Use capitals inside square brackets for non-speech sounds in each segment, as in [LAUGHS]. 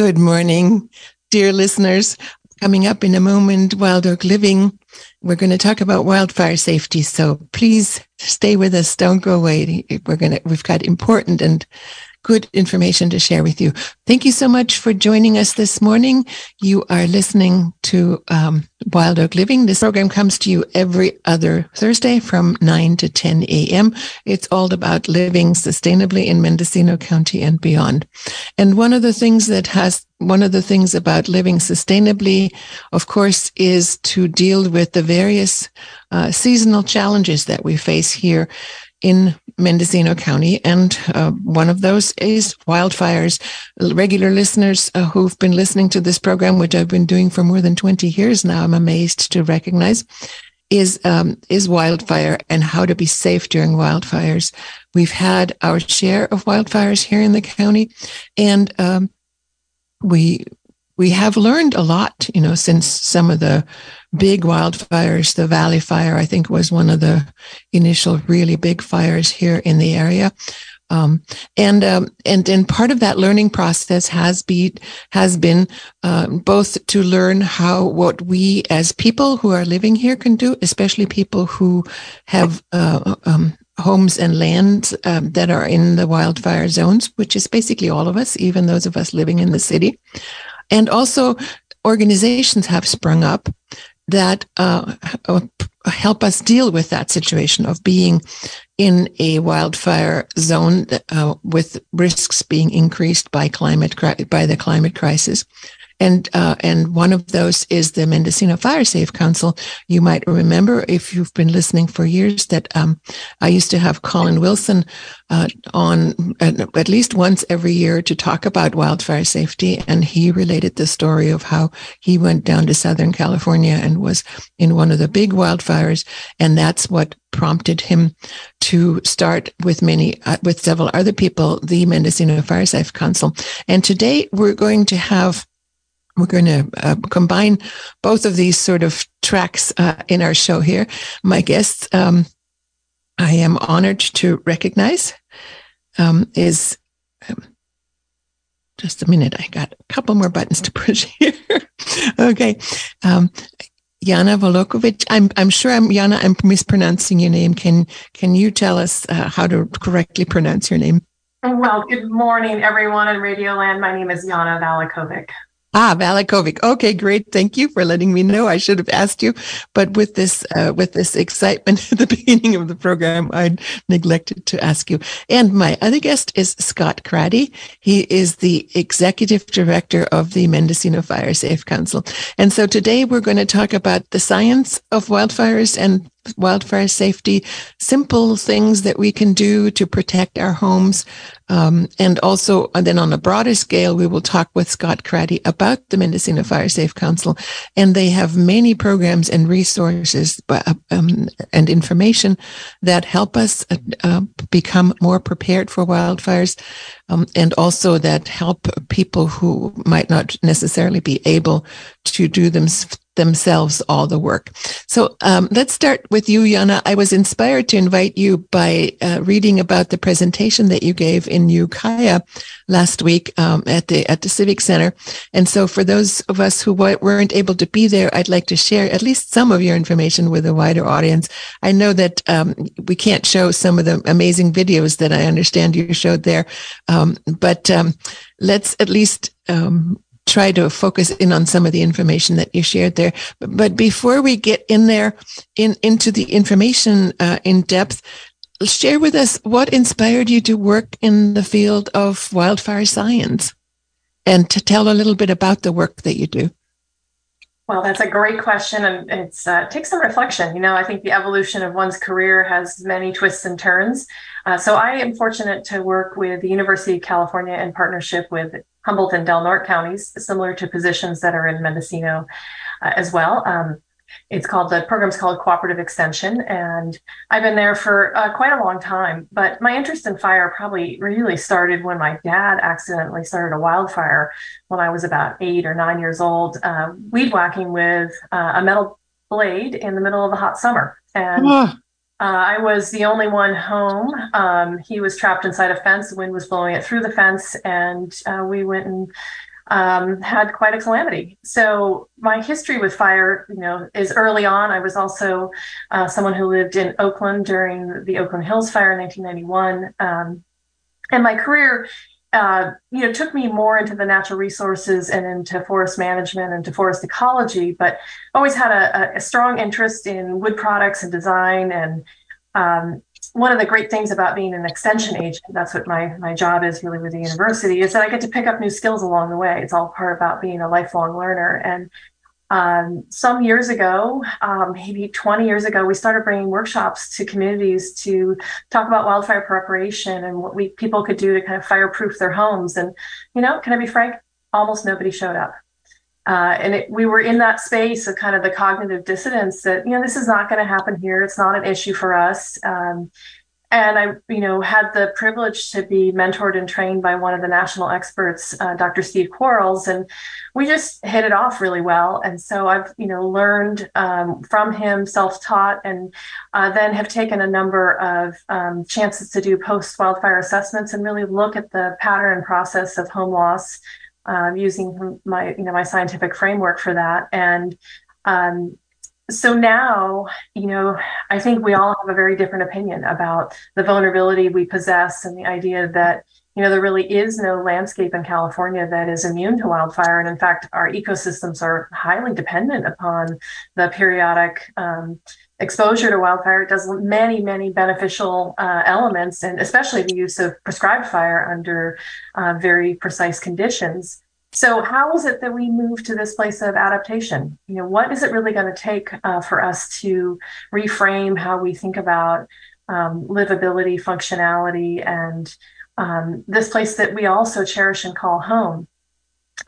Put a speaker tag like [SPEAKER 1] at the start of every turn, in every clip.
[SPEAKER 1] Good morning, dear listeners. Coming up in a moment, Wild Oak Living. We're going to talk about wildfire safety. So please stay with us. Don't go away. We're going to, we've got important and good information to share with you. Thank you so much for joining us this morning. You are listening to um, Wild Oak Living. This program comes to you every other Thursday from 9 to 10 a.m. It's all about living sustainably in Mendocino County and beyond. And one of the things that has one of the things about living sustainably, of course, is to deal with the various uh, seasonal challenges that we face here in Mendocino County. And uh, one of those is wildfires. Regular listeners uh, who've been listening to this program, which I've been doing for more than 20 years now, I'm amazed to recognize is um, is wildfire and how to be safe during wildfires. We've had our share of wildfires here in the county, and um, we we have learned a lot, you know, since some of the big wildfires. The Valley Fire, I think, was one of the initial really big fires here in the area. Um, and um, and and part of that learning process has been has been uh, both to learn how what we as people who are living here can do, especially people who have uh, um, homes and lands um, that are in the wildfire zones, which is basically all of us, even those of us living in the city, and also organizations have sprung up that uh, help us deal with that situation of being in a wildfire zone uh, with risks being increased by climate by the climate crisis and uh, and one of those is the Mendocino Fire Safe Council. You might remember if you've been listening for years that um, I used to have Colin Wilson uh, on at, least once every year to talk about wildfire safety, and he related the story of how he went down to Southern California and was in one of the big wildfires, and that's what prompted him to start with many uh, with several other people the Mendocino Fire Safe Council. And today we're going to have we're going to uh, combine both of these sort of tracks uh, in our show here. My guests, um, I am honored to recognize, um, is um, just a minute. I got a couple more buttons to push [LAUGHS] here. okay. Um, Yana Valachovic. I'm I'm sure I'm Yana. I'm mispronouncing your name. Can can you tell us uh, how to correctly pronounce your name?
[SPEAKER 2] Well, good morning, everyone in Radio Land. My name is Yana Valachovic.
[SPEAKER 1] Ah, Valachovic. Okay, great. Thank you for letting me know. I should have asked you, but with this uh, with this excitement [LAUGHS] at the beginning of the program, I neglected to ask you. And my other guest is Scott Cratty. He is the executive director of the Mendocino Fire Safe Council. And so today we're going to talk about the science of wildfires and wildfire safety, simple things that we can do to protect our homes. Um, and also, and then on a broader scale, we will talk with Scott Cratty about the Mendocino Fire Safe Council. And they have many programs and resources um, and information that help us uh, uh, become more prepared for wildfires. Um, and also that help people who might not necessarily be able to do them themselves all the work. So um, let's start with you, Yana. I was inspired to invite you by uh, reading about the presentation that you gave in Ukiah last week um, at the at the Civic Center. And so, for those of us who weren't able to be there, I'd like to share at least some of your information with a wider audience. I know that um, we can't show some of the amazing videos that I understand you showed there, um, but um, let's at least um, try to focus in on some of the information that you shared there. But, before we get in there, in into the information uh, in depth, share with us what inspired you to work in the field of wildfire science, and to tell a little bit about the work that you do.
[SPEAKER 2] Well, that's a great question, and uh, it takes some reflection. You know, I think the evolution of one's career has many twists and turns. Uh, so I am fortunate to work with the University of California in partnership with Humboldt and Del Norte counties, similar to positions that are in Mendocino uh, as well. Um, it's called the program's called Cooperative Extension, and I've been there for uh, quite a long time. But my interest in fire probably really started when my dad accidentally started a wildfire when I was about eight or nine years old, uh, weed whacking with uh, a metal blade in the middle of a hot summer. And ah. Uh, I was the only one home. Um, he was trapped inside a fence. The wind was blowing it through the fence, and uh, we went and um, had quite a calamity. So my history with fire, you know, is early on. I was also uh, someone who lived in Oakland during the Oakland Hills fire in 1991. Um, and my career uh, you know, took me more into the natural resources and into forest management and to forest ecology, but always had a, a strong interest in wood products and design. And um, one of the great things about being an extension agent, that's what my, my job is really with the university, is that I get to pick up new skills along the way. It's all part about being a lifelong learner. And um, some years ago, um, maybe 20 years ago, we started bringing workshops to communities to talk about wildfire preparation and what we people could do to kind of fireproof their homes. And, you know, can I be frank? Almost nobody showed up. Uh, and it, we were in that space of kind of the cognitive dissonance that, you know, this is not going to happen here. It's not an issue for us. Um, and I, you know, had the privilege to be mentored and trained by one of the national experts, uh, Dr. Steve Quarles, and we just hit it off really well. And so I've, you know, learned um, from him, self-taught, and uh, then have taken a number of um, chances to do post-wildfire assessments and really look at the pattern and process of home loss um, using my, you know, my scientific framework for that. And um, so now, you know, I think we all have a very different opinion about the vulnerability we possess and the idea that, you know, there really is no landscape in California that is immune to wildfire. And in fact, our ecosystems are highly dependent upon the periodic um, exposure to wildfire. It does many, many beneficial uh, elements, and especially the use of prescribed fire under uh, very precise conditions. So, how is it that we move to this place of adaptation? You know, what is it really going to take uh, for us to reframe how we think about um, livability, functionality, and um, this place that we also cherish and call home?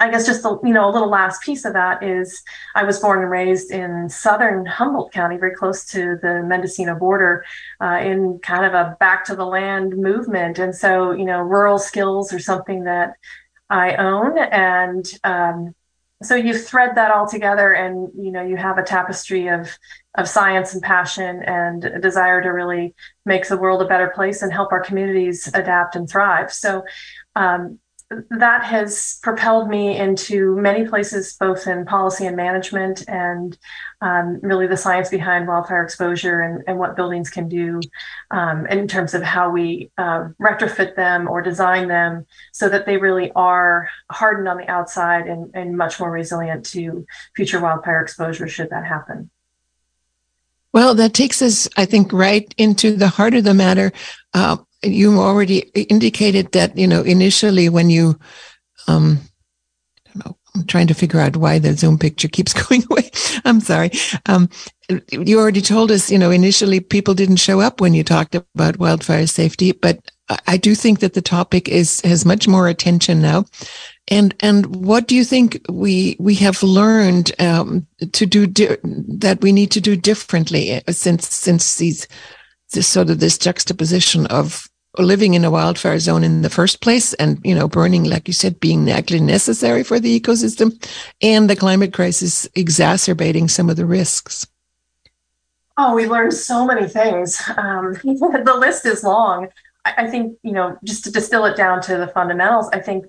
[SPEAKER 2] I guess just you know a little last piece of that is I was born and raised in southern Humboldt County, very close to the Mendocino border, uh, in kind of a back to the land movement, and so you know rural skills are something that I own. And um, so you thread that all together and you know you have a tapestry of of science and passion and a desire to really make the world a better place and help our communities adapt and thrive. So um, that has propelled me into many places, both in policy and management, and um, really the science behind wildfire exposure and, and what buildings can do um, in terms of how we uh, retrofit them or design them so that they really are hardened on the outside and, and much more resilient to future wildfire exposure should that happen.
[SPEAKER 1] Well, that takes us, I think, right into the heart of the matter. Uh, you already indicated that you know initially when you um I don't know I'm trying to figure out why the Zoom picture keeps [LAUGHS] going away. I'm sorry. Um, you already told us, you know, initially people didn't show up when you talked about wildfire safety, but I do think that the topic is has much more attention now. And and what do you think we we have learned um, to do di- that we need to do differently since since these this sort of this juxtaposition of living in a wildfire zone in the first place and, you know, burning, like you said, being actually necessary for the ecosystem and the climate crisis exacerbating some of the risks?
[SPEAKER 2] Oh, we learned so many things. Um, [LAUGHS] the list is long. I, think, you know, just to distill it down to the fundamentals, I think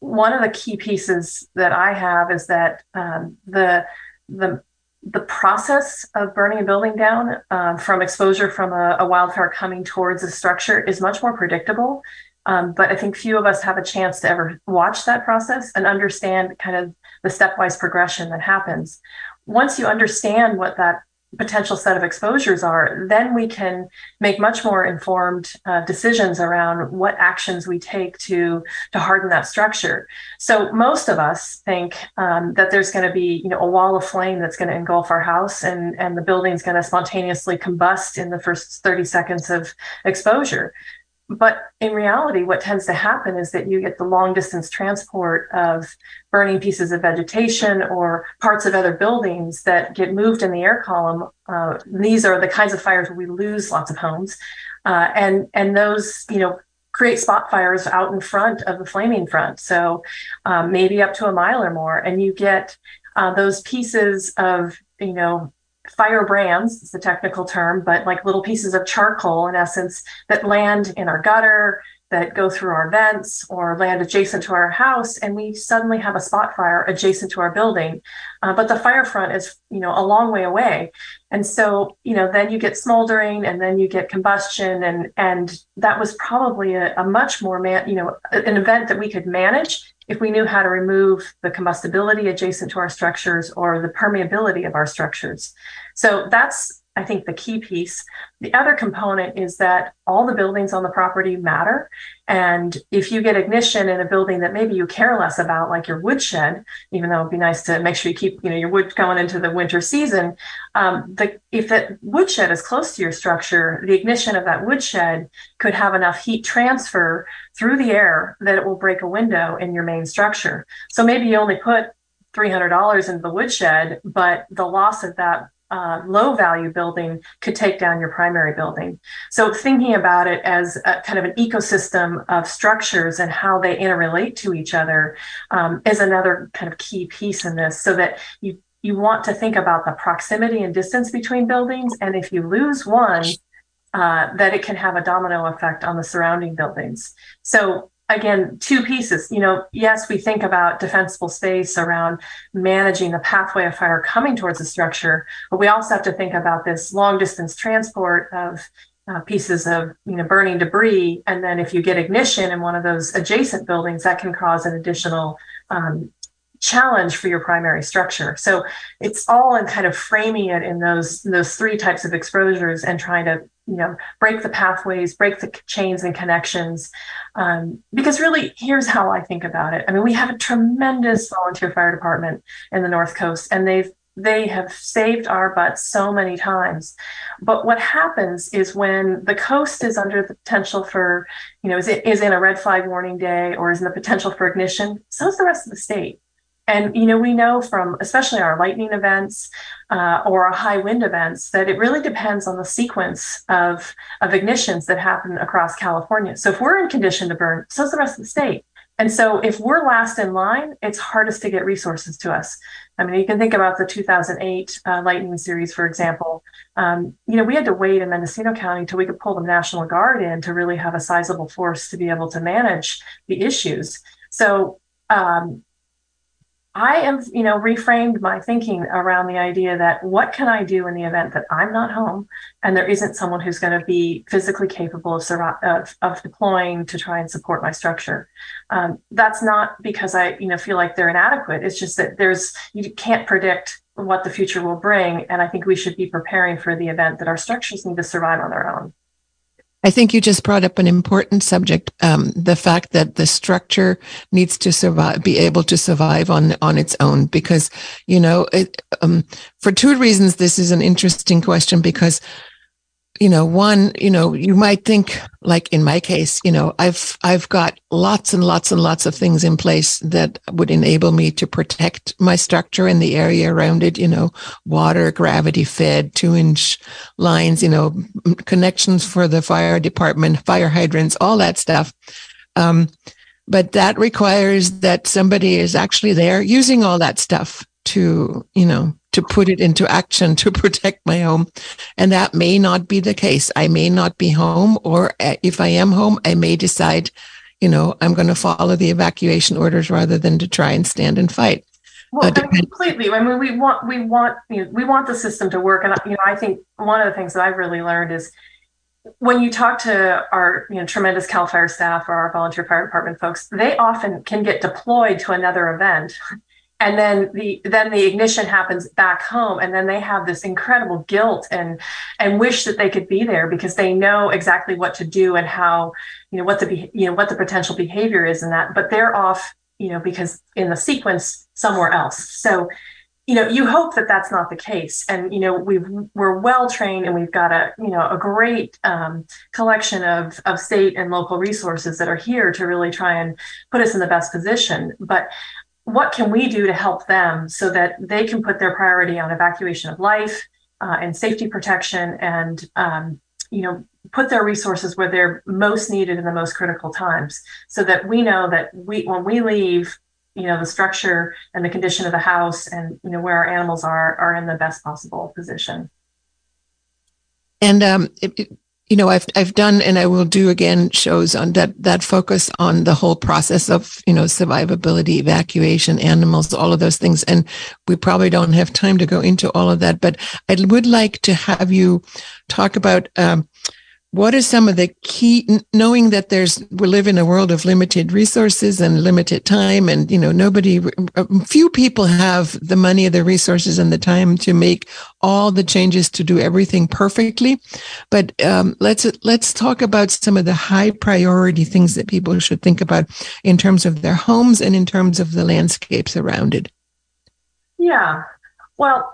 [SPEAKER 2] one of the key pieces that I have is that um, the the the process of burning a building down uh, from exposure from a, a, wildfire coming towards a structure is much more predictable. Um, but I think few of us have a chance to ever watch that process and understand kind of the stepwise progression that happens. Once you understand what that potential set of exposures are, then we can make much more informed uh, decisions around what actions we take to to harden that structure. So most of us think um, that there's going to be you know a wall of flame that's going to engulf our house and and the building's going to spontaneously combust in the first 30 seconds of exposure. But in reality, what tends to happen is that you get the long distance transport of burning pieces of vegetation or parts of other buildings that get moved in the air column. Uh, these are the kinds of fires where we lose lots of homes. Uh, and, and those, you know, create spot fires out in front of the flaming front. So um, maybe up to a mile or more. And you get uh, those pieces of, you know, firebrands is the technical term, but like little pieces of charcoal in essence that land in our gutter, that go through our vents or land adjacent to our house, and we suddenly have a spot fire adjacent to our building. Uh, but the fire front is, you know, a long way away. And so, you know, then you get smoldering and then you get combustion. And, and that was probably a, a much more, man, you know, an event that we could manage if we knew how to remove the combustibility adjacent to our structures or the permeability of our structures. So that's I think the key piece. The other component is that all the buildings on the property matter. And if you get ignition in a building that maybe you care less about, like your woodshed, even though it'd be nice to make sure you keep, you know, your wood going into the winter season, um, the, if that woodshed is close to your structure, the ignition of that woodshed could have enough heat transfer through the air that it will break a window in your main structure. So maybe you only put $300 into the woodshed, but the loss of that uh, low value building could take down your primary building. So thinking about it as a, kind of an ecosystem of structures and how they interrelate to each other um, is another kind of key piece in this. So that you you want to think about the proximity and distance between buildings, and if you lose one, uh, that it can have a domino effect on the surrounding buildings. So again, two pieces. You know, yes, we think about defensible space around managing the pathway of fire coming towards the structure, but we also have to think about this long distance transport of uh, pieces of you know burning debris, and then if you get ignition in one of those adjacent buildings, that can cause an additional um, challenge for your primary structure. So it's all in kind of framing it in those those three types of exposures and trying to you know break the pathways, break the chains and connections. Um, because really, here's how I think about it. I mean, we have a tremendous volunteer fire department in the North Coast, and they've they have saved our butts so many times. But what happens is when the coast is under the potential for, you know, is, it, is in a red flag warning day or is in the potential for ignition, so is the rest of the state. And you know, we know from especially our lightning events uh, or our high wind events that it really depends on the sequence of of ignitions that happen across California. So if we're in condition to burn, so is the rest of the state. And so if we're last in line, it's hardest to get resources to us. I mean, you can think about the 2008 uh, lightning series, for example. Um, you know, we had to wait in Mendocino County until we could pull the National Guard in to really have a sizable force to be able to manage the issues. So um, I have, you know, reframed my thinking around the idea that what can I do in the event that I'm not home and there isn't someone who's going to be physically capable of, of, of, deploying to try and support my structure. Um, that's not because I, you know, feel like they're inadequate. It's just that there's, you can't predict what the future will bring. And I think we should be preparing for the event that our structures need to survive on their own.
[SPEAKER 1] I think you just brought up an important subject. Um, the fact that the structure needs to survive, be able to survive on, on its own, because, you know, it, um, for two reasons, this is an interesting question because you know, one, you know, you might think like in my case, you know, I've, I've got lots and lots and lots of things in place that would enable me to protect my structure and the area around it, you know, water, gravity fed, two inch lines, you know, connections for the fire department, fire hydrants, all that stuff. Um, but that requires that somebody is actually there using all that stuff to, you know, to put it into action to [LAUGHS] protect my home. And that may not be the case. I may not be home, or uh, if I am home, I may decide, you know, I'm going to follow the evacuation orders rather than to try and stand and fight.
[SPEAKER 2] Well, uh, completely. I mean, we want we want you know, we want the system to work, and you know, I think one of the things that I've really learned is when you talk to our you know tremendous Cal Fire staff or our volunteer fire department folks, they often can get deployed to another event and then the then the ignition happens back home and then they have this incredible guilt and and wish that they could be there because they know exactly what to do and how you know what the you know what the potential behavior is in that but they're off you know because in the sequence somewhere else. So you know you hope that that's not the case. And you know we've we're well trained and we've got a you know a great um, collection of of state and local resources that are here to really try and put us in the best position. But what can we do to help them so that they can put their priority on evacuation of life uh, and safety protection and um, you know put their resources where they're most needed in the most critical times so that we know that we when we leave you know the structure and the condition of the house and you know where our animals are are in the best possible position.
[SPEAKER 1] And um, it, it, you know, I've I've done and I will do again shows on that that focus on the whole process of you know survivability, evacuation, animals, all of those things, and we probably don't have time to go into all of that. But I would like to have you talk about. Um, what are some of the key knowing that there's we live in a world of limited resources and limited time and you know nobody few people have the money the resources and the time to make all the changes to do everything perfectly. But um, let's let's talk about some of the high priority things that people should think about in terms of their homes and in terms of the landscapes around it.
[SPEAKER 2] Yeah. Well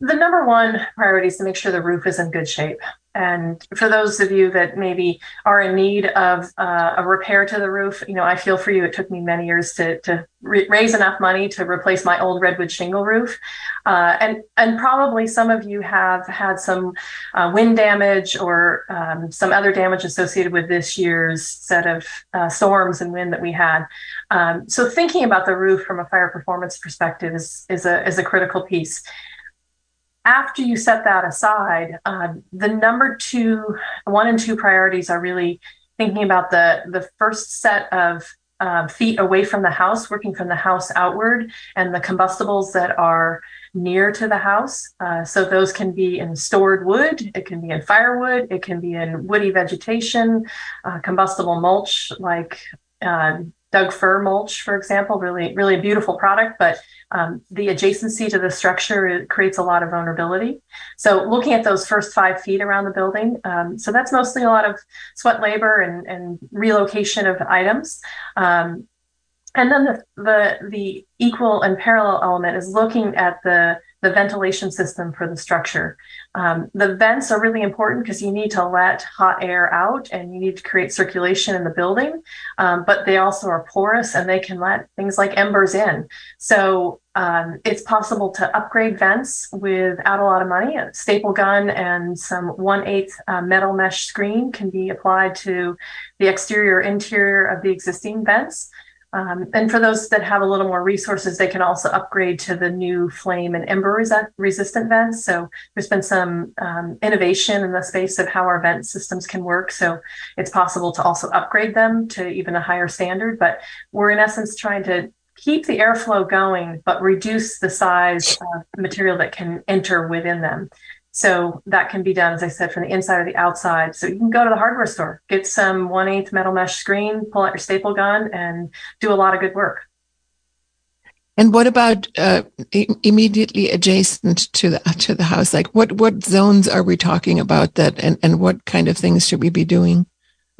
[SPEAKER 2] the number one priority is to make sure the roof is in good shape and for those of you that maybe are in need of uh, a repair to the roof, you know, I feel for you. It took me many years to, to re- raise enough money to replace my old redwood shingle roof. Uh, and, and probably some of you have had some uh, wind damage or um, some other damage associated with this year's set of uh, storms and wind that we had. Um, so thinking about the roof from a fire performance perspective is, is, a, is a critical piece after you set that aside, uh, the number two, one and two priorities are really thinking about the the first set of uh, feet away from the house, working from the house outward, and the combustibles that are near to the house. Uh, so those can be in stored wood, it can be in firewood, it can be in woody vegetation, uh, combustible mulch like uh, Doug fir mulch, for example, really, really a beautiful product, but um, the adjacency to the structure creates a lot of vulnerability. So looking at those first five feet around the building, um, so that's mostly a lot of sweat labor and, and relocation of items. Um, and then the, the the equal and parallel element is looking at the the ventilation system for the structure. Um, the vents are really important because you need to let hot air out and you need to create circulation in the building, um, but they also are porous and they can let things like embers in. So um, it's possible to upgrade vents without a lot of money. A staple gun and some 1 8 uh, metal mesh screen can be applied to the exterior interior of the existing vents. Um, and for those that have a little more resources, they can also upgrade to the new flame and ember resistant vents. So there's been some um, innovation in the space of how our vent systems can work. So it's possible to also upgrade them to even a higher standard. But we're in essence trying to keep the airflow going, but reduce the size of material that can enter within them. So that can be done, as I said, from the inside or the outside. So you can go to the hardware store, get some one eighth metal mesh screen, pull out your staple gun, and do a lot of good work.
[SPEAKER 1] And what about uh, immediately adjacent to the to the house? Like, what what zones are we talking about that, and and what kind of things should we be doing?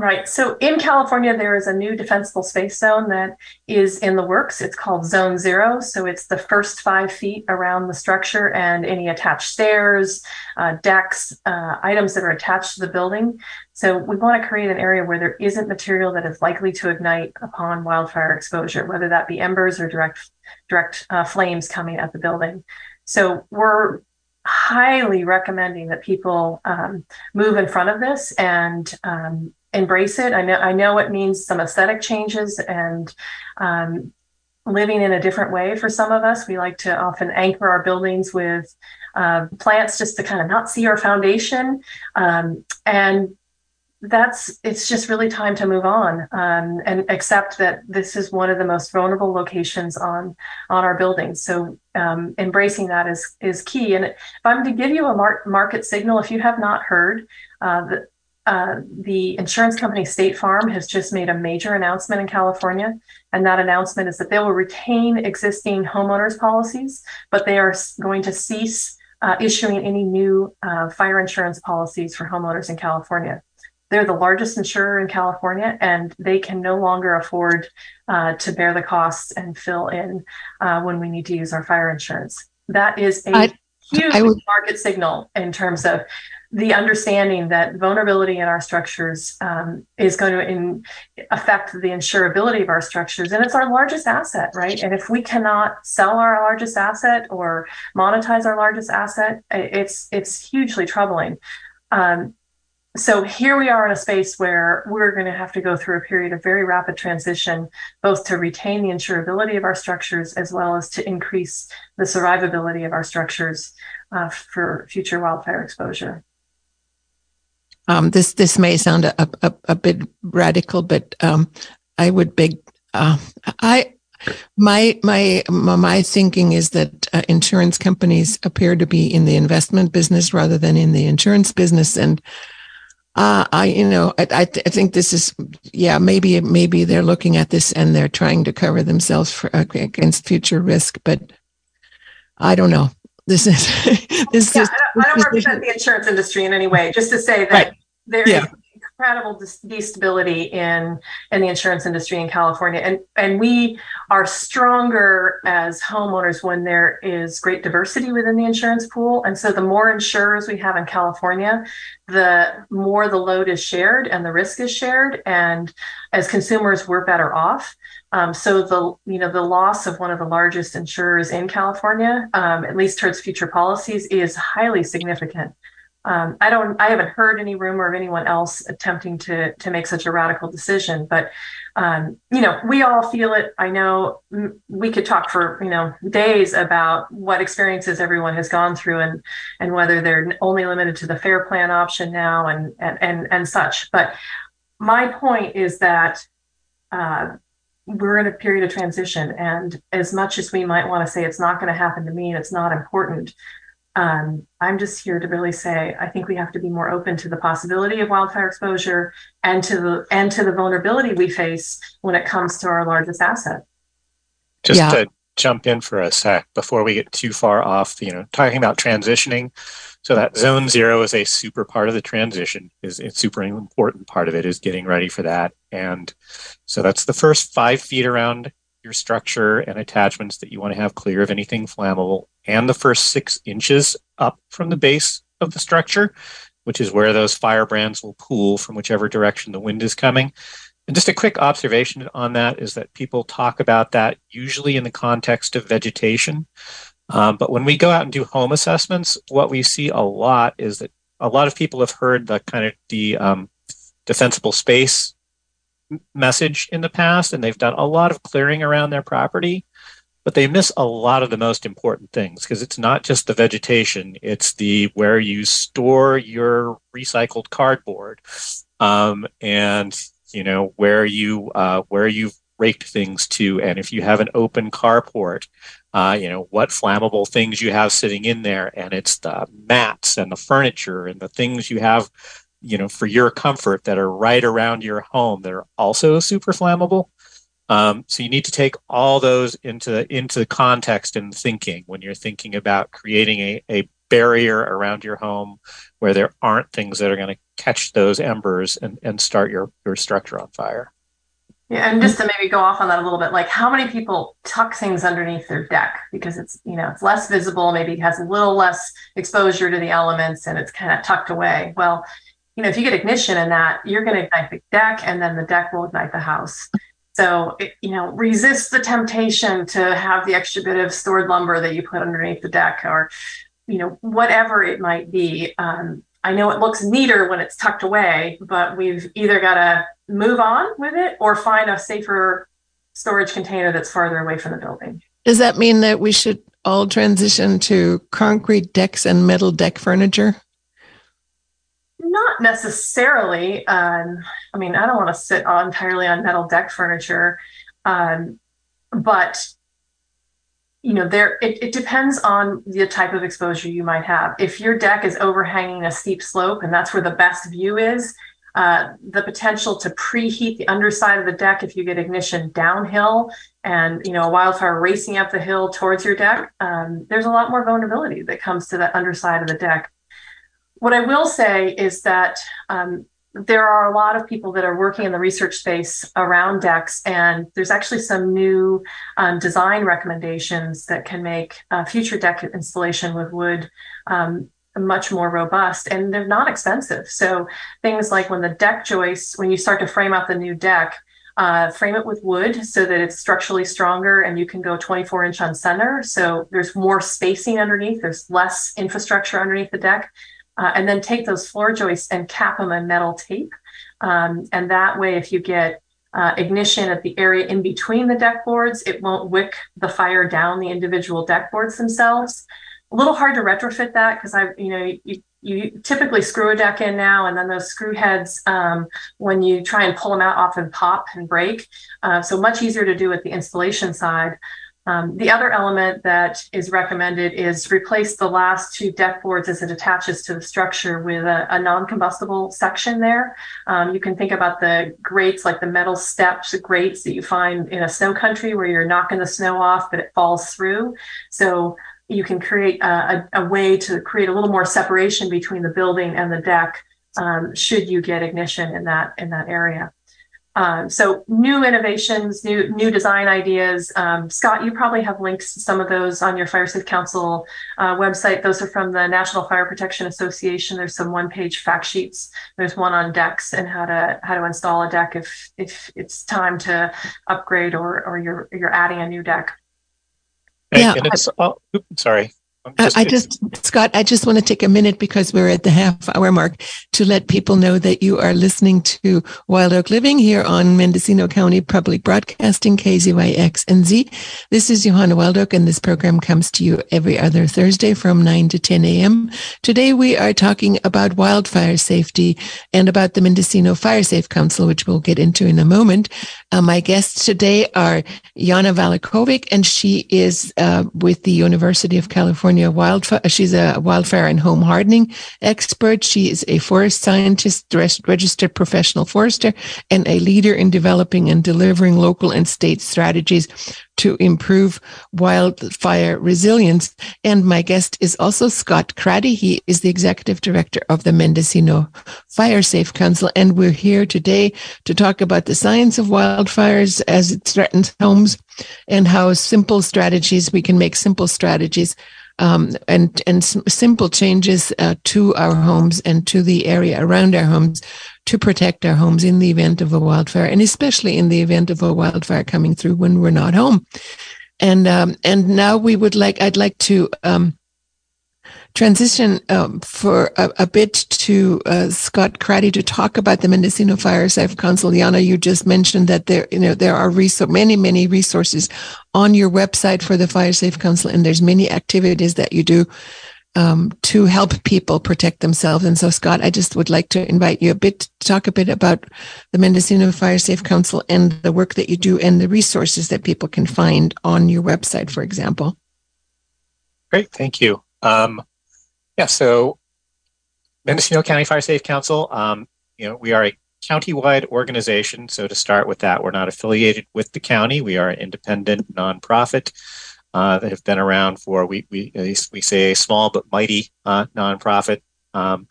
[SPEAKER 2] Right. So in California, there is a new defensible space zone that is in the works. It's called Zone Zero. So it's the first five feet around the structure and any attached stairs, uh, decks, uh, items that are attached to the building. So we want to create an area where there isn't material that is likely to ignite upon wildfire exposure, whether that be embers or direct direct uh, flames coming at the building. So we're highly recommending that people um, move in front of this and um, embrace it. I know I know it means some aesthetic changes and um, living in a different way for some of us. We like to often anchor our buildings with uh, plants just to kind of not see our foundation. Um, and that's it's just really time to move on um, and accept that this is one of the most vulnerable locations on on our buildings. So um, embracing that is is key. And if I'm to give you a mar- market signal, if you have not heard, uh, the, uh, the insurance company State Farm has just made a major announcement in California. And that announcement is that they will retain existing homeowners policies, but they are going to cease uh, issuing any new uh, fire insurance policies for homeowners in California. They're the largest insurer in California, and they can no longer afford uh, to bear the costs and fill in uh, when we need to use our fire insurance. That is a I, huge I would, market signal in terms of the understanding that vulnerability in our structures um, is going to in, affect the insurability of our structures and it's our largest asset right and if we cannot sell our largest asset or monetize our largest asset it's it's hugely troubling um, so here we are in a space where we're going to have to go through a period of very rapid transition both to retain the insurability of our structures as well as to increase the survivability of our structures uh, for future wildfire exposure
[SPEAKER 1] um, this this may sound a, a, a bit radical, but um, I would beg. Uh, I my my my thinking is that uh, insurance companies appear to be in the investment business rather than in the insurance business, and uh, I you know I, I, I think this is yeah maybe maybe they're looking at this and they're trying to cover themselves for, against future risk, but I don't know. This is [LAUGHS]
[SPEAKER 2] this yeah, is. I don't, I don't represent the insurance industry in any way. Just to say that right. there yeah. Incredible destability in in the insurance industry in California, and and we are stronger as homeowners when there is great diversity within the insurance pool. And so the more insurers we have in California, the more the load is shared and the risk is shared. And as consumers, we're better off. Um, so the you know the loss of one of the largest insurers in California, um, at least towards future policies, is highly significant. Um, I don't. I haven't heard any rumor of anyone else attempting to to make such a radical decision. But um, you know, we all feel it. I know we could talk for you know days about what experiences everyone has gone through and and whether they're only limited to the fair plan option now and and and, and such. But my point is that. Uh, we're in a period of transition, and as much as we might want to say it's not going to happen to me and it's not important, um, I'm just here to really say I think we have to be more open to the possibility of wildfire exposure and to the and to the vulnerability we face when it comes to our largest asset.
[SPEAKER 3] Just yeah. to jump in for a sec before we get too far off, you know, talking about transitioning. So that zone zero is a super part of the transition. Is a super important part of it is getting ready for that. And so that's the first five feet around your structure and attachments that you want to have clear of anything flammable and the first six inches up from the base of the structure, which is where those firebrands will pool from whichever direction the wind is coming. And just a quick observation on that is that people talk about that usually in the context of vegetation. Um, but when we go out and do home assessments, what we see a lot is that a lot of people have heard the kind of the um, defensible space message in the past, and they've done a lot of clearing around their property, but they miss a lot of the most important things because it's not just the vegetation; it's the where you store your recycled cardboard, um, and you know where you uh, where you've raked things to, and if you have an open carport. Uh, you know what flammable things you have sitting in there and it's the mats and the furniture and the things you have you know for your comfort that are right around your home that are also super flammable um, so you need to take all those into into the context and thinking when you're thinking about creating a, a barrier around your home where there aren't things that are going to catch those embers and, and start your, your structure on fire
[SPEAKER 2] yeah, and just to maybe go off on that a little bit, like how many people tuck things underneath their deck because it's you know it's less visible, maybe it has a little less exposure to the elements, and it's kind of tucked away. Well, you know, if you get ignition in that, you're going to ignite the deck and then the deck will ignite the house. So, you know, resist the temptation to have the extra bit of stored lumber that you put underneath the deck or, you know, whatever it might be. Um, I know it looks neater when it's tucked away, but we've either got to move on with it or find a safer storage container that's farther away from the building.
[SPEAKER 1] Does that mean that we should all transition to concrete decks and metal deck furniture?
[SPEAKER 2] Not necessarily. Um, I mean, I don't want to sit on entirely on metal deck furniture, um, but you know, there it, it depends on the type of exposure you might have. If your deck is overhanging a steep slope and that's where the best view is, uh, the potential to preheat the underside of the deck if you get ignition downhill and you know a wildfire racing up the hill towards your deck um, there's a lot more vulnerability that comes to the underside of the deck what I will say is that um, there are a lot of people that are working in the research space around decks, and there's actually some new um, design recommendations that can make future deck installation with wood um, much more robust and they're not expensive. So things like when the deck joists, when you start to frame out the new deck, uh, frame it with wood so that it's structurally stronger and you can go 24 inch on center. So there's more spacing underneath, there's less infrastructure underneath the deck uh, and then take those floor joists and cap them in metal tape. Um, and that way, if you get uh, ignition at the area in between the deck boards, it won't wick the fire down the individual deck boards themselves. a little hard to retrofit that because I, you know, you, you typically screw a deck in now, and then those screw heads, um, when you try and pull them out, often pop and break. Uh, so much easier to do at the installation side. Um, the other element that is recommended is replace the last two deck boards as it attaches to the structure with a, a non-combustible section there. Um, you can think about the grates like the metal steps, grates that you find in a snow country where you're knocking the snow off, but it falls through. So you can create a, a, a way to create a little more separation between the building and the deck um, should you get ignition in that in that area. Um, so new innovations, new new design ideas. Um, Scott, you probably have links to some of those on your Fire Safe Council uh, website. Those are from the National Fire Protection Association. There's some one-page fact sheets. There's one on decks and how to how to install a deck if if it's time to upgrade or or you're you're adding a new deck.
[SPEAKER 3] Yeah, and it's oh, sorry.
[SPEAKER 1] Just, I just, Scott, I just want to take a minute because we're at the half hour mark to let people know that you are listening to Wild Oak Living here on Mendocino County Public Broadcasting, KZYX and Z. This is Johanna Wild Oak and this program comes to you every other Thursday from 9 to 10 a.m. Today we are talking about wildfire safety and about the Mendocino Fire Safe Council, which we'll get into in a moment. Uh, my guests today are Yana Valachovic and she is uh, with the University of California California wildfire. Uh, she's a wildfire and home hardening expert. She is a forest scientist, registered professional forester, and a leader in developing and delivering local and state strategies to improve wildfire resilience. And my guest is also Scott Cratty. He is the executive director of the Mendocino Fire Safe Council. And we're here today to talk about the science of wildfires as it threatens homes and how simple strategies, we can make simple strategies um, and and simple changes uh, to our homes and to the area around our homes to protect our homes in the event of a wildfire, and especially in the event of a wildfire coming through when we're not home. And um, and now we would like I'd like to um, transition um, for a, a, bit to uh, Scott Cratty to talk about the Mendocino Fire Safe Council. Yana, you just mentioned that there, you know, there are many, many resources on your website for the Fire Safe Council, and there's many activities that you do um, to help people protect themselves. And so, Scott, I just would like to invite you a bit to talk a bit about the Mendocino Fire Safe Council and the work that you do and the resources that people can find on your website, for example.
[SPEAKER 3] Great, thank you. Um, yeah, so Mendocino County Fire Safe Council, um, you know, we are a county-wide organization. So to start with that, we're not affiliated with the county. We are an independent nonprofit uh, that have been around for we we we say a small but mighty uh, nonprofit. Um,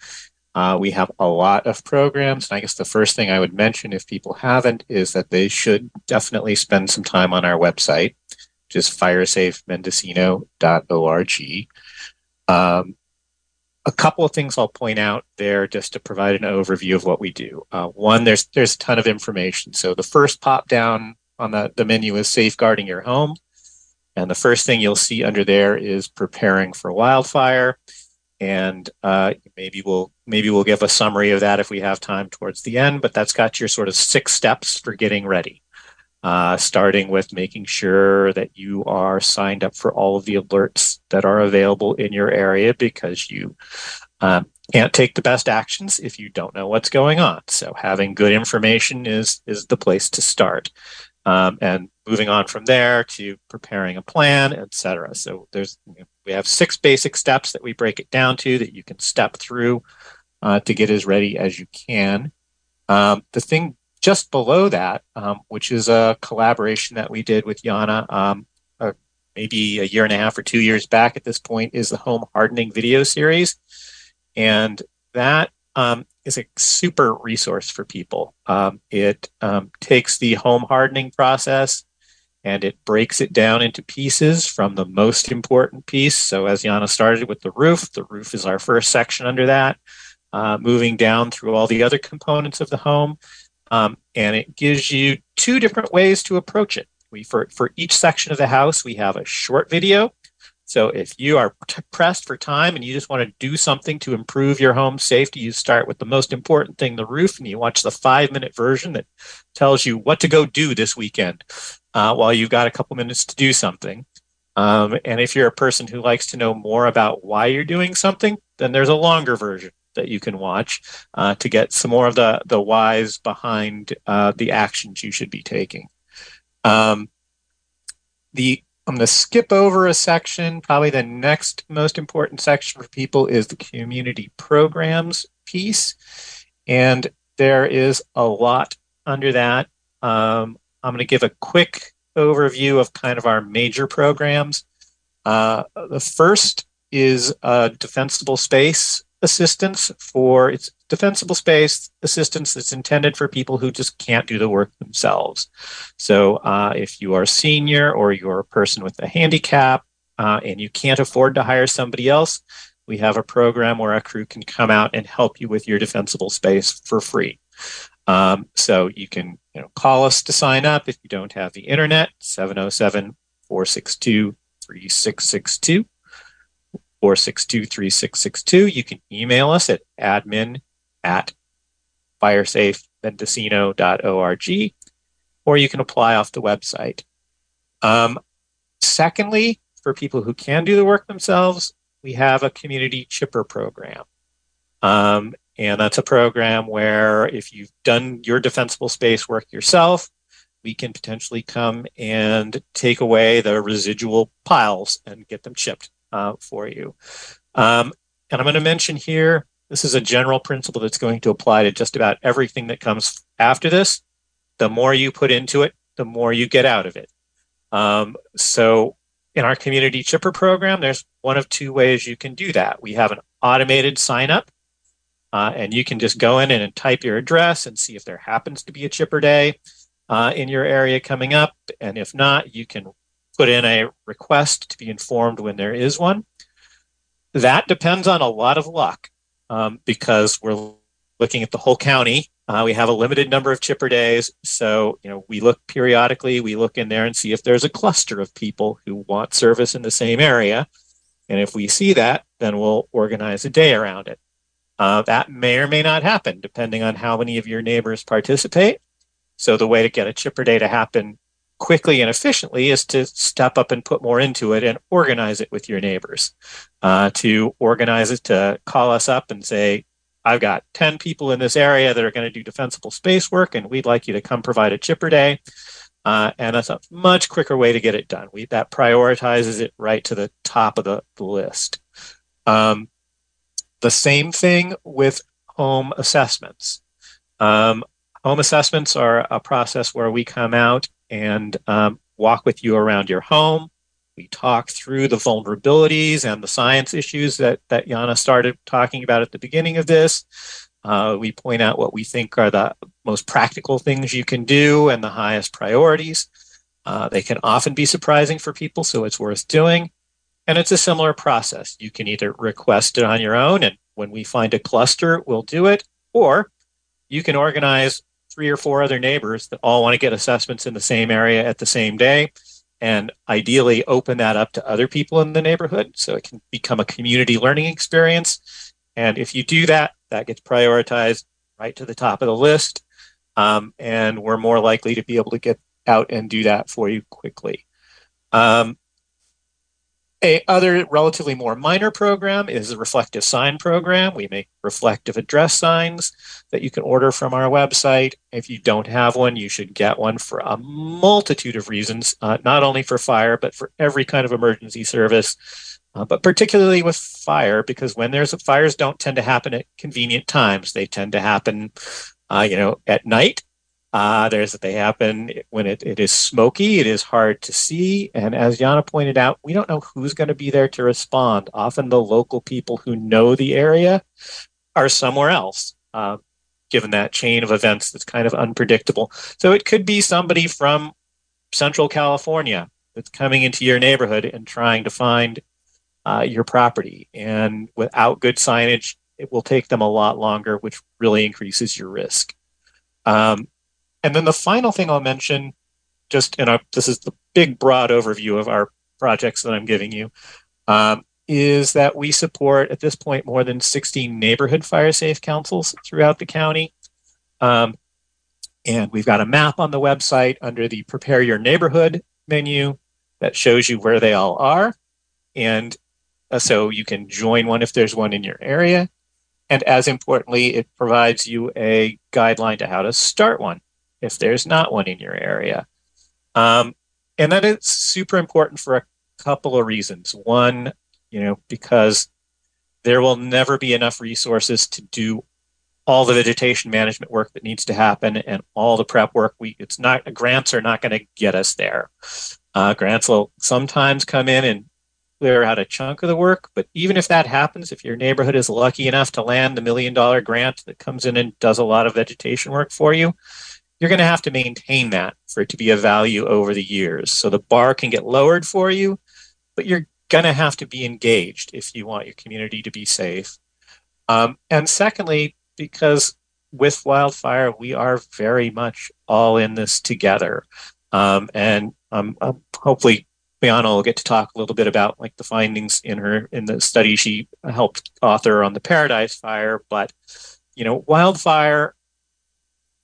[SPEAKER 3] uh, we have a lot of programs, and I guess the first thing I would mention, if people haven't, is that they should definitely spend some time on our website, which is firesafemendocino.org. Um, a couple of things I'll point out there just to provide an overview of what we do. Uh, one, there's there's a ton of information. So the first pop down on the, the menu is safeguarding your home. And the first thing you'll see under there is preparing for wildfire. And uh, maybe we'll maybe we'll give a summary of that if we have time towards the end. But that's got your sort of six steps for getting ready uh, starting with making sure that you are signed up for all of the alerts that are available in your area because you um, can't take the best actions if you don't know what's going on. So having good information is is the place to start. Um, and moving on from there to preparing a plan, etc. So there's we have six basic steps that we break it down to that you can step through uh, to get as ready as you can. Um, the thing just below that, um, which is a collaboration that we did with Yana um, uh, maybe a year and a half or two years back at this point, is the home hardening video series. And that um, is a super resource for people. Um, it um, takes the home hardening process and it breaks it down into pieces from the most important piece. So, as Yana started with the roof, the roof is our first section under that. Uh, moving down through all the other components of the home um, and it gives you two different ways to approach it. We for for each section of the house, we have a short video. So if you are t- pressed for time and you just want to do something to improve your home safety, you start with the most important thing, the roof, and you watch the five minute version that tells you what to go do this weekend uh, while you've got a couple minutes to do something. Um, and if you're a person who likes to know more about why you're doing something, then there's a longer version that you can watch uh, to get some more of the the whys behind uh, the actions you should be taking. Um, the I'm going to skip over a section. Probably the next most important section for people is the community programs piece, and there is a lot under that. Um, I'm going to give a quick overview of kind of our major programs. Uh, the first is a defensible space assistance for it's defensible space assistance that's intended for people who just can't do the work themselves. So uh, if you are a senior or you're a person with a handicap uh, and you can't afford to hire somebody else, we have a program where a crew can come out and help you with your defensible space for free. Um, so you can you know, call us to sign up if you don't have the internet, 707 462 3662 462 3662. You can email us at admin at firesafemendocino.org or you can apply off the website. Um, secondly, for people who can do the work themselves, we have a community chipper program. Um, and that's a program where if you've done your defensible space work yourself, we can potentially come and take away the residual piles and get them chipped for you. Um, and I'm going to mention here this is a general principle that's going to apply to just about everything that comes after this. The more you put into it, the more you get out of it. Um, so, in our community chipper program, there's one of two ways you can do that. We have an automated sign up uh, and you can just go in and type your address and see if there happens to be a chipper day uh, in your area coming up. And if not, you can put in a request to be informed when there is one. That depends on a lot of luck um, because we're looking at the whole county. Uh, we have a limited number of chipper days. So, you know, we look periodically, we look in there and see if there's a cluster of people who want service in the same area. And if we see that, then we'll organize a day around it. Uh, that may or may not happen depending on how many of your neighbors participate. So the way to get a chipper day to happen quickly and efficiently is to step up and put more into it and organize it with your neighbors. Uh, to organize it to call us up and say, I've got 10 people in this area that are going to do defensible space work, and we'd like you to come provide a chipper day. Uh, and that's a much quicker way to get it done. We, that prioritizes it right to the top of the, the list. Um, the same thing with home assessments. Um, home assessments are a process where we come out and um, walk with you around your home. We talk through the vulnerabilities and the science issues that, that Yana started talking about at the beginning of this. Uh, we point out what we think are the most practical things you can do and the highest priorities. Uh, they can often be surprising for people, so it's worth doing. And it's a similar process. You can either request it on your own, and when we find a cluster, we'll do it, or you can organize three or four other neighbors that all want to get assessments in the same area at the same day and ideally open that up to other people in the neighborhood so it can become a community learning experience. And if you do that, that gets prioritized right to the top of the list. Um, and we're more likely to be able to get out and do that for you quickly. Um, a other relatively more minor program is the reflective sign program. We make reflective address signs that you can order from our website. If you don't have one, you should get one for a multitude of reasons, uh, not only for fire, but for every kind of emergency service. Uh, but particularly with fire, because when there's fires don't tend to happen at convenient times. They tend to happen, uh, you know, at night uh, there's that they happen when it, it is smoky, it is hard to see. And as Yana pointed out, we don't know who's going to be there to respond. Often the local people who know the area are somewhere else, uh, given that chain of events that's kind of unpredictable. So it could be somebody from Central California that's coming into your neighborhood and trying to find uh, your property. And without good signage, it will take them a lot longer, which really increases your risk. Um, and then the final thing I'll mention, just in a this is the big broad overview of our projects that I'm giving you, um, is that we support at this point more than 16 neighborhood fire safe councils throughout the county. Um, and we've got a map on the website under the Prepare Your Neighborhood menu. that shows you where they all are. And uh, so you can join one if there's one in your area. And as importantly, it provides you a guideline to how to start one if there's not one in your area. Um, and that is super important for a couple of reasons. One, you know, because there will never be enough resources to do all the vegetation management work that needs to happen and all the prep work we it's not grants are not going to get us there uh, grants will sometimes come in and clear out a chunk of the work but even if that happens if your neighborhood is lucky enough to land the million dollar grant that comes in and does a lot of vegetation work for you you're going to have to maintain that for it to be a value over the years so the bar can get lowered for you but you're going to have to be engaged if you want your community to be safe um, and secondly because with wildfire, we are very much all in this together. Um, and um, um, hopefully, Yana will get to talk a little bit about like the findings in her in the study she helped author on the Paradise Fire. But you know, wildfire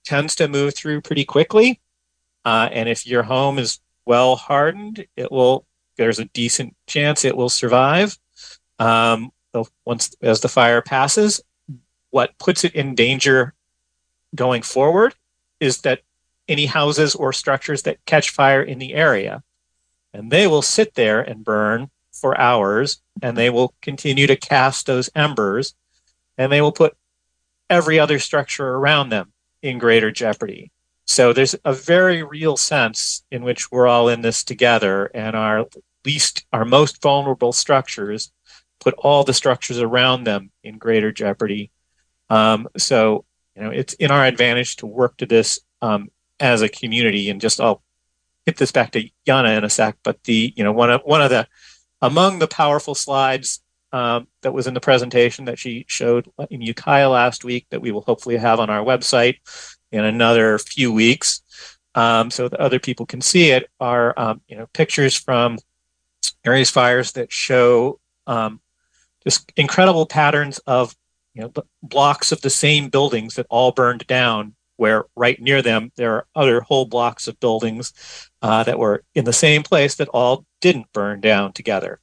[SPEAKER 3] tends to move through pretty quickly, uh, and if your home is well hardened, it will. There's a decent chance it will survive. Um, once as the fire passes, what puts it in danger going forward is that any houses or structures that catch fire in the area, and they will sit there and burn for hours, and they will continue to cast those embers, and they will put every other structure around them in greater jeopardy. So there's a very real sense in which we're all in this together, and our least, our most vulnerable structures put all the structures around them in greater jeopardy. Um, so, you know, it's in our advantage to work to this um, as a community. And just I'll hit this back to Yana in a sec. But the, you know, one of one of the among the powerful slides um, that was in the presentation that she showed in Ukiah last week that we will hopefully have on our website in another few weeks, um, so that other people can see it, are um, you know pictures from various fires that show um, just incredible patterns of you know, blocks of the same buildings that all burned down, where right near them there are other whole blocks of buildings uh, that were in the same place that all didn't burn down together.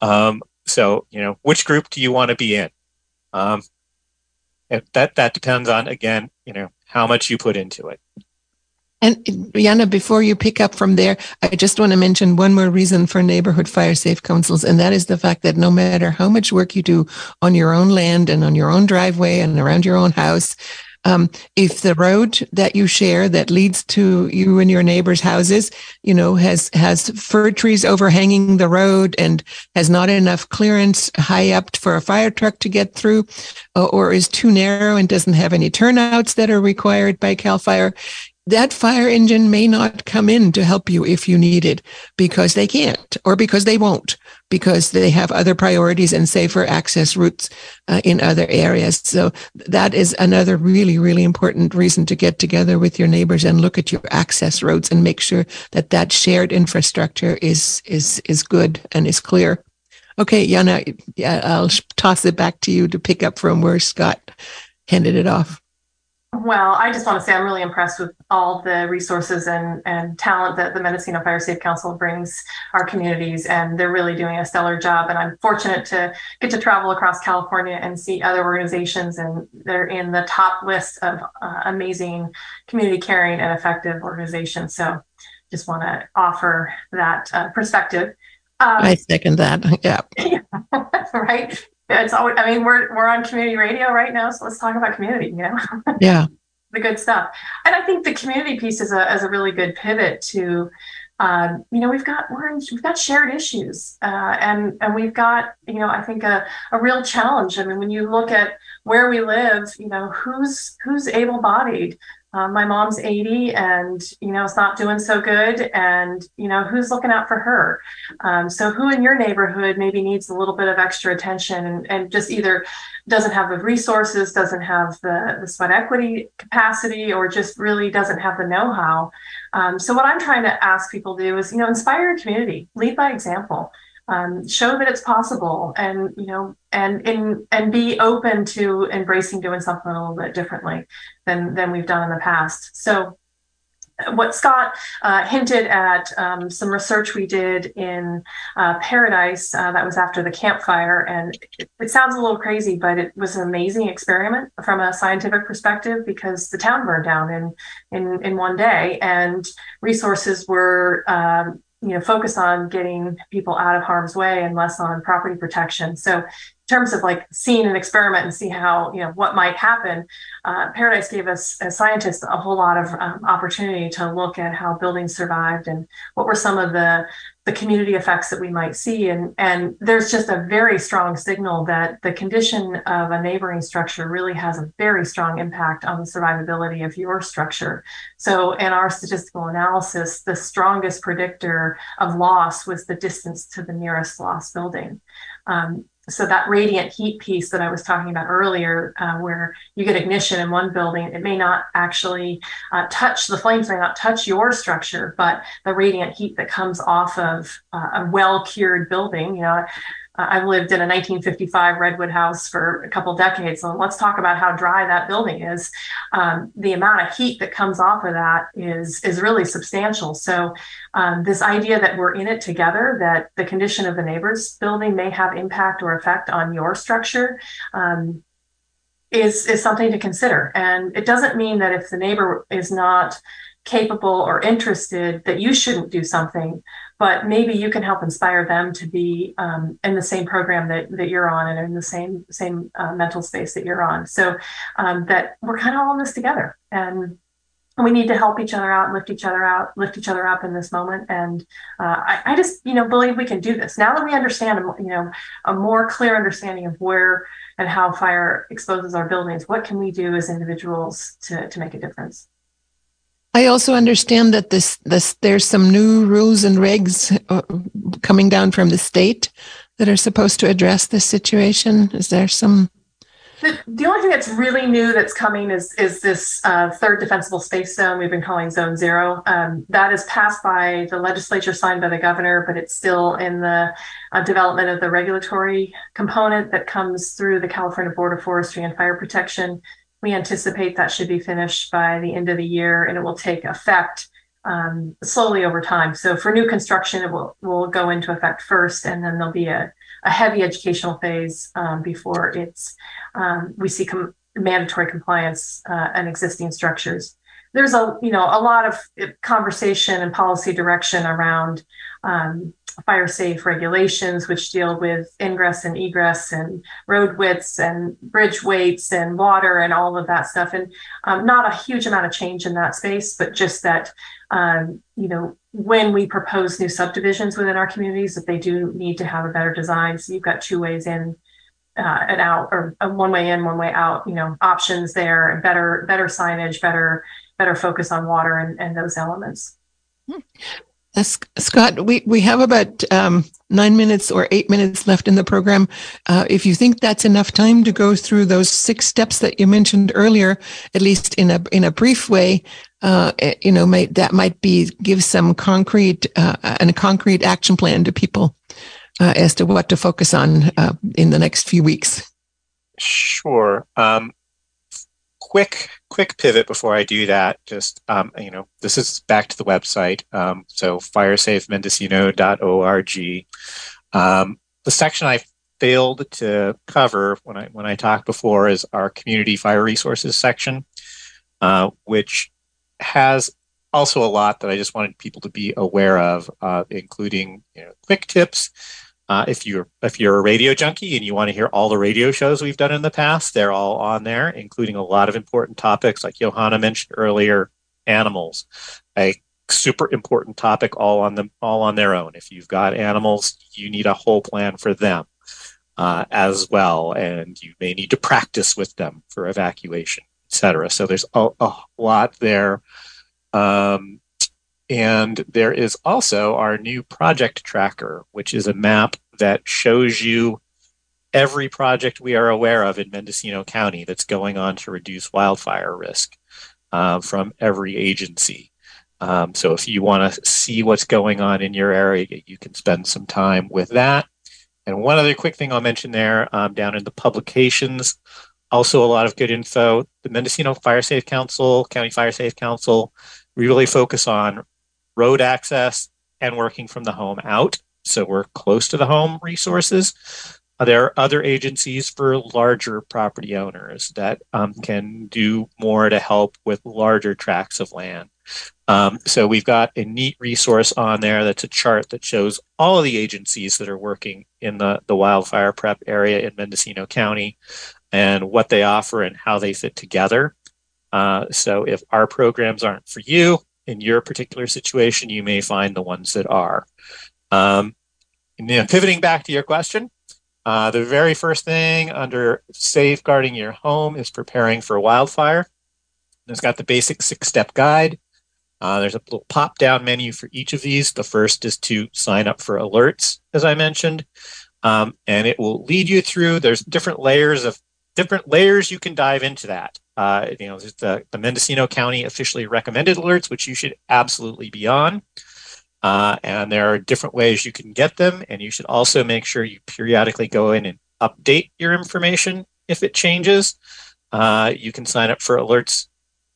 [SPEAKER 3] Um, so, you know, which group do you want to be in? Um, that that depends on again, you know, how much you put into it.
[SPEAKER 1] And Yana, before you pick up from there, I just want to mention one more reason for neighborhood fire safe councils, and that is the fact that no matter how much work you do on your own land and on your own driveway and around your own house, um, if the road that you share that leads to you and your neighbors' houses, you know, has has fir trees overhanging the road and has not enough clearance high up for a fire truck to get through, uh, or is too narrow and doesn't have any turnouts that are required by Cal Fire, that fire engine may not come in to help you if you need it because they can't or because they won't because they have other priorities and safer access routes uh, in other areas. So that is another really really important reason to get together with your neighbors and look at your access roads and make sure that that shared infrastructure is is is good and is clear. Okay yana i'll toss it back to you to pick up from where scott handed it off
[SPEAKER 2] well, I just want to say I'm really impressed with all the resources and, and talent that the Mendocino Fire Safe Council brings our communities, and they're really doing a stellar job. And I'm fortunate to get to travel across California and see other organizations, and they're in the top list of uh, amazing community caring and effective organizations. So just want to offer that uh, perspective.
[SPEAKER 1] Um, I second that. [LAUGHS] Yeah. yeah [LAUGHS]
[SPEAKER 2] right it's always i mean we're we're on community radio right now so let's talk about community you know? [LAUGHS]
[SPEAKER 1] Yeah.
[SPEAKER 2] The good stuff. And i think the community piece is a, is a really good pivot to um, you know we've got we're in, we've got shared issues uh, and and we've got you know i think a, a real challenge. I mean when you look at where we live you know who's who's able bodied uh, my mom's 80 and you know it's not doing so good and you know who's looking out for her? Um, so who in your neighborhood maybe needs a little bit of extra attention and, and just either doesn't have the resources doesn't have the, the sweat equity capacity or just really doesn't have the know-how? Um, so what i'm trying to ask people to do is you know inspire your community lead by example um, show that it's possible and you know and in and be open to embracing doing something a little bit differently than than we've done in the past so what Scott uh, hinted at um, some research we did in uh, Paradise uh, that was after the Camp Fire. And it, it, sounds a little crazy, but it was an amazing experiment from a scientific perspective because the town burned down in in, in one day, and resources were um, you know focus on getting people out of harm's way and less on property protection. So terms of like seeing an experiment and see how you know what might happen uh, paradise gave us as scientists a whole lot of um, opportunity to look at how buildings survived and what were some of the the community effects that we might see. And and there's just a very strong signal that the condition of a neighboring structure really has a very strong impact on the survivability of your structure. So in our statistical analysis the strongest predictor of loss was the distance to the nearest lost building. Um, so that radiant heat piece that I was talking about earlier, uh, where you get ignition in one building, it may not actually uh, touch the flames may not touch your structure, but the radiant heat that comes off of uh, a well cured building, you know, I've lived in a 1955 redwood house for a couple decades. So let's talk about how dry that building is. Um, the amount of heat that comes off of that is is really substantial. So um, this idea that we're in it together, that the condition of the neighbor's building may have impact or effect on your structure. Um, is, is something to consider. And it doesn't mean that if the neighbor is not capable or interested that you shouldn't do something but maybe you can help inspire them to be um, in the same program that, that you're on and in the same same uh, mental space that you're on. So um, that we're kind of all in this together and we need to help each other out lift each other out lift each other up in this moment. And uh, I, I, just you know believe we can do this. Now that we understand you know a more clear understanding of where and how fire exposes our buildings what can we do as individuals to, to make a difference
[SPEAKER 1] I also understand that this, this, there's some new rules and regs uh, coming down from the state that are supposed to address this situation. Is there some?
[SPEAKER 2] The, the only thing that's really new that's coming is is this uh, third defensible space zone we've been calling Zone Zero. Um, that is passed by the legislature, signed by the governor, but it's still in the uh, development of the regulatory component that comes through the California Board of Forestry and Fire Protection we anticipate that should be finished by the end of the year and it will take effect um, slowly over time. So for new construction, it will, will go into effect first, and then there'll be a, a heavy educational phase um, before it's um, we see com- mandatory compliance uh, and existing structures. There's a you know a lot of conversation and policy direction around um, fire safe regulations, which deal with ingress and egress and road widths and bridge weights and water and all of that stuff. And um, not a huge amount of change in that space, but just that, um, you know, when we propose new subdivisions within our communities, that they do need to have a better design. So you've got two ways in. Uh, and out or uh, one way in one way out you know options there and better better signage better better focus on water and, and those elements
[SPEAKER 1] hmm. Uh, Scott, we, we have about um, nine minutes or eight minutes left in the program. Uh, if you think that's enough time to go through those six steps that you mentioned earlier, at least in a in a brief way, uh, eh, you know, that might be give some concrete uh, and a concrete action plan to people uh, as to what to focus on uh, in the next few weeks.
[SPEAKER 3] Sure. Um, quick quick pivot before I do that. Just um, you know, this is back to the website. Um, so firesafemendocino.org. Um, the section I failed to cover when I when I talked before is our community fire resources section, uh, which has also a lot that I just wanted people to be aware of, uh, including you know, quick tips uh, if you're if you're a radio junkie and you want to hear all the radio shows we've done in the past, they're all on there, including a lot of important topics like Johanna mentioned earlier, animals, a super important topic all on them all on their own. If you've got animals, you need a whole plan for them uh, as well, and you may need to practice with them for evacuation, etc. So there's a, a lot there. Um, and there is also our new project tracker, which is a map that shows you every project we are aware of in Mendocino County that's going on to reduce wildfire risk uh, from every agency. Um, so if you want to see what's going on in your area, you can spend some time with that. And one other quick thing I'll mention there um, down in the publications, also a lot of good info. The Mendocino Fire Safe Council, County Fire Safe Council, We really focus on road access and working from the home out. So we're close to the home resources. Uh, there are other agencies for larger property owners that um, can do more to help with larger tracts of land. Um, so we've got a neat resource on there that's a chart that shows all of the agencies that are working in the, the wildfire prep area in Mendocino County and what they offer and how they fit together. Uh, so if our programs aren't for you in your particular situation, you may find the ones that are. Um, and pivoting back to your question, uh, the very first thing under safeguarding your home is preparing for wildfire. It's got the basic six step guide. Uh, there's a little pop down menu for each of these. The first is to sign up for alerts, as I mentioned, um, and it will lead you through. There's different layers of different layers you can dive into that. Uh, you know, the, the Mendocino County officially recommended alerts, which you should absolutely be on. Uh, and there are different ways you can get them. And you should also make sure you periodically go in and update your information if it changes. Uh, you can sign up for alerts.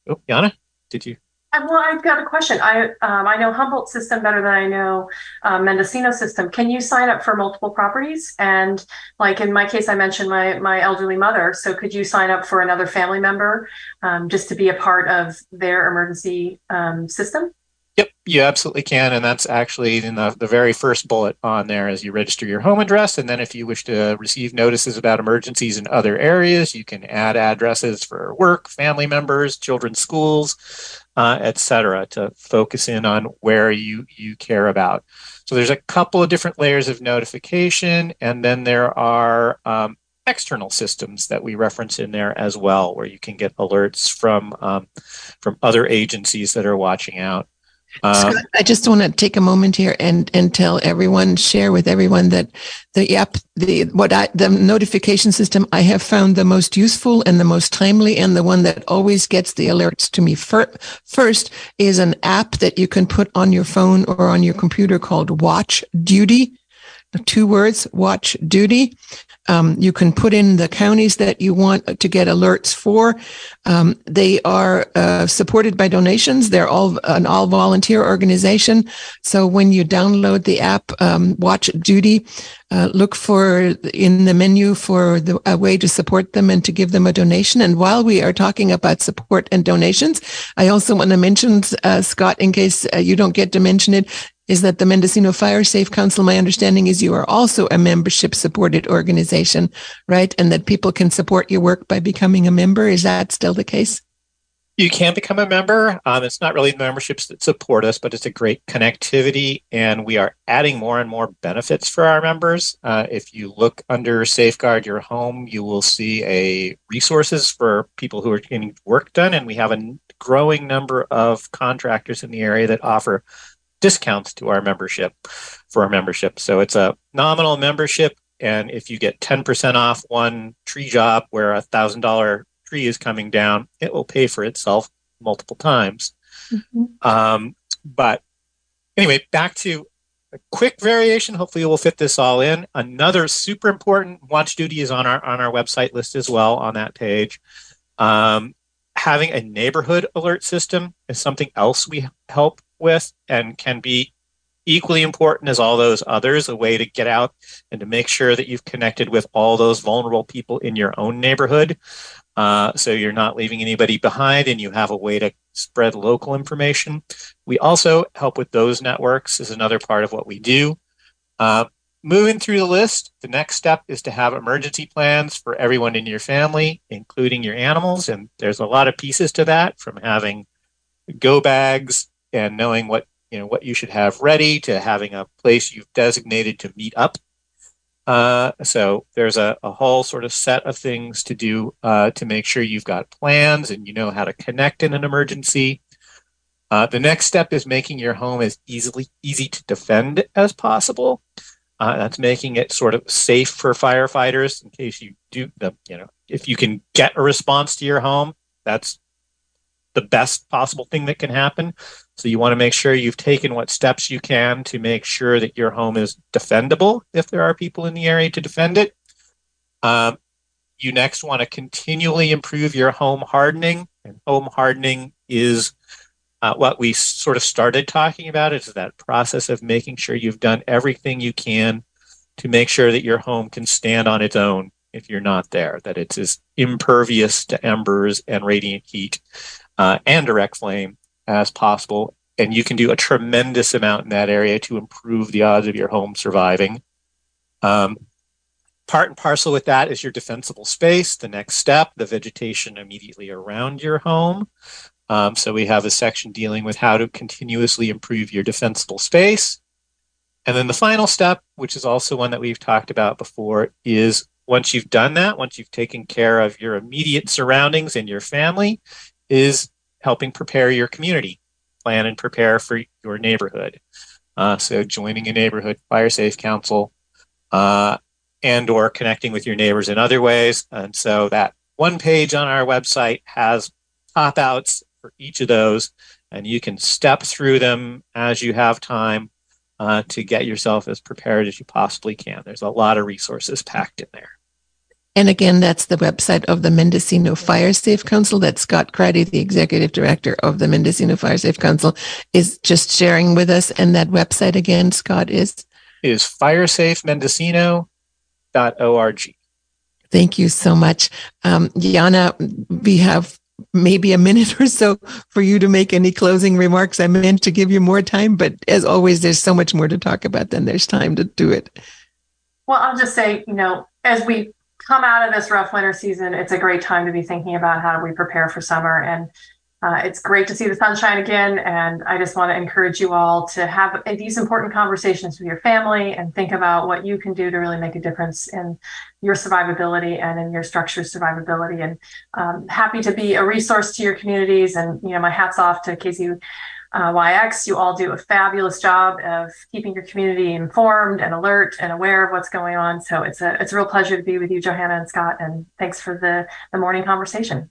[SPEAKER 3] Oh, Yana, did you?
[SPEAKER 2] Well, I've got a question. I um, I know Humboldt system better than I know um, Mendocino system. Can you sign up for multiple properties? And like in my case, I mentioned my my elderly mother. So could you sign up for another family member um, just to be a part of their emergency um, system?
[SPEAKER 3] Yep, you absolutely can. And that's actually in the, the very first bullet on there as you register your home address. And then if you wish to receive notices about emergencies in other areas, you can add addresses for work, family members, children's schools, uh, etc., to focus in on where you, you care about. So there's a couple of different layers of notification. And then there are um, external systems that we reference in there as well, where you can get alerts from um, from other agencies that are watching out.
[SPEAKER 1] Um, Scott, I just want to take a moment here and and tell everyone, share with everyone that the app, the what I the notification system I have found the most useful and the most timely and the one that always gets the alerts to me fir- first is an app that you can put on your phone or on your computer called Watch Duty two words, watch duty. Um, you can put in the counties that you want to get alerts for. Um, they are uh, supported by donations. They're all an all volunteer organization. So when you download the app, um, Watch Duty, uh, look for in the menu for the, a way to support them and to give them a donation. And while we are talking about support and donations, I also want to mention, uh, Scott, in case uh, you don't get to mention it, is that the Mendocino Fire Safe Council, my understanding is you are also a membership supported organization, right? And that people can support your work by becoming a member. Is that still the case?
[SPEAKER 3] You can become a member. Um, it's not really the memberships that support us, but it's a great connectivity. And we are adding more and more benefits for our members. Uh, if you look under Safeguard Your Home, you will see a resources for people who are getting work done. And we have a growing number of contractors in the area that offer discounts to our membership for our membership. So it's a nominal membership. And if you get 10% off one tree job where a thousand dollar tree is coming down, it will pay for itself multiple times. Mm-hmm. Um, but anyway, back to a quick variation. Hopefully, we'll fit this all in. Another super important watch duty is on our on our website list as well on that page. Um, having a neighborhood alert system is something else we help with and can be equally important as all those others a way to get out and to make sure that you've connected with all those vulnerable people in your own neighborhood. Uh, so you're not leaving anybody behind and you have a way to spread local information. We also help with those networks is another part of what we do. Uh, moving through the list the next step is to have emergency plans for everyone in your family including your animals. And there's a lot of pieces to that from having go bags and knowing what you know what you should have ready to having a place you've designated to meet up. Uh, so there's a, a, whole sort of set of things to do uh, to make sure you've got plans and you know how to connect in an emergency. Uh, the next step is making your home as easily easy to defend as possible. Uh, that's making it sort of safe for firefighters in case you do the you know if you can get a response to your home, that's the best possible thing that can happen. So you want to make sure you've taken what steps you can to make sure that your home is defendable if there are people in the area to defend it. Um, you next want to continually improve your home hardening, and home hardening is Uh, what we sort of started talking about is that process of making sure you've done everything you can to make sure that your home can stand on its own if you're not there, that it's as impervious to embers and radiant heat uh, and direct flame as possible. And you can do a tremendous amount in that area to improve the odds of your home surviving. Um, part and parcel with that is your defensible space. The next step, the vegetation immediately around your home. Um, so we have a section dealing with how to continuously improve your defensible space. And then the final step, which is also one that we've talked about before, is once you've done that, once you've taken care of your immediate surroundings and your family, is helping prepare your community, plan and prepare for your neighborhood. Uh, so joining a neighborhood fire safe council uh, and or connecting with your neighbors in other ways. And so that one page on our website has top outs for each of those, and you can step through them as you have time uh, to get yourself as prepared as you possibly can. There's a lot of resources packed in there.
[SPEAKER 1] And again, that's the website of the Mendocino Fire Safe Council that Scott Cratty, the executive director of the Mendocino Fire Safe Council, is just sharing with us. And that website again, Scott, is?
[SPEAKER 3] Is firesafemendocino.org.
[SPEAKER 1] Thank you so much. Um, Yana, we have maybe a minute or so for you to make any closing remarks. I meant to give you more time, but as always, there's so much more to talk about than there's time to do it.
[SPEAKER 2] Well, I'll just say, you know, as we come out of this rough winter season, it's a great time to be thinking about how do we prepare for summer. And uh, it's great to see the sunshine again. And I just want to encourage you all to have these important conversations with your family and think about what you can do to really make a difference in your survivability and in your structure's survivability. And um, happy to be a resource to your communities. And, you know, my hat's off to KZYX. Uh, YX, you all do a fabulous job of keeping your community informed and alert and aware of what's going on. So it's a it's a real pleasure to be with you, Johanna and Scott, and thanks for the the morning conversation.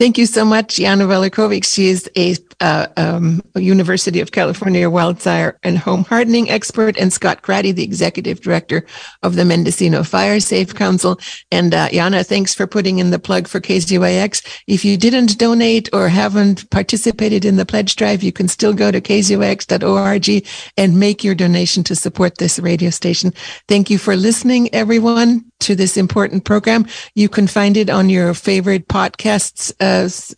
[SPEAKER 1] Thank you so much, Yana Valachovic. She is a, uh, um, a, University of California wildfire and home hardening expert, and Scott Cratty, the executive director of the Mendocino Fire Safe Council. And uh, Jana, thanks for putting in the plug for KZYX. If you didn't donate or haven't participated in the pledge drive, you can still go to kzyx.org and make your donation to support this radio station. Thank you for listening, everyone to this important program. You can find it on your favorite podcasts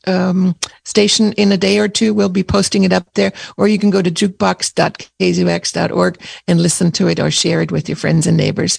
[SPEAKER 1] um, station in a day or two. We'll be posting it up there, or you can go to jukebox.kzyx.org and listen to it or share it with your friends and neighbors.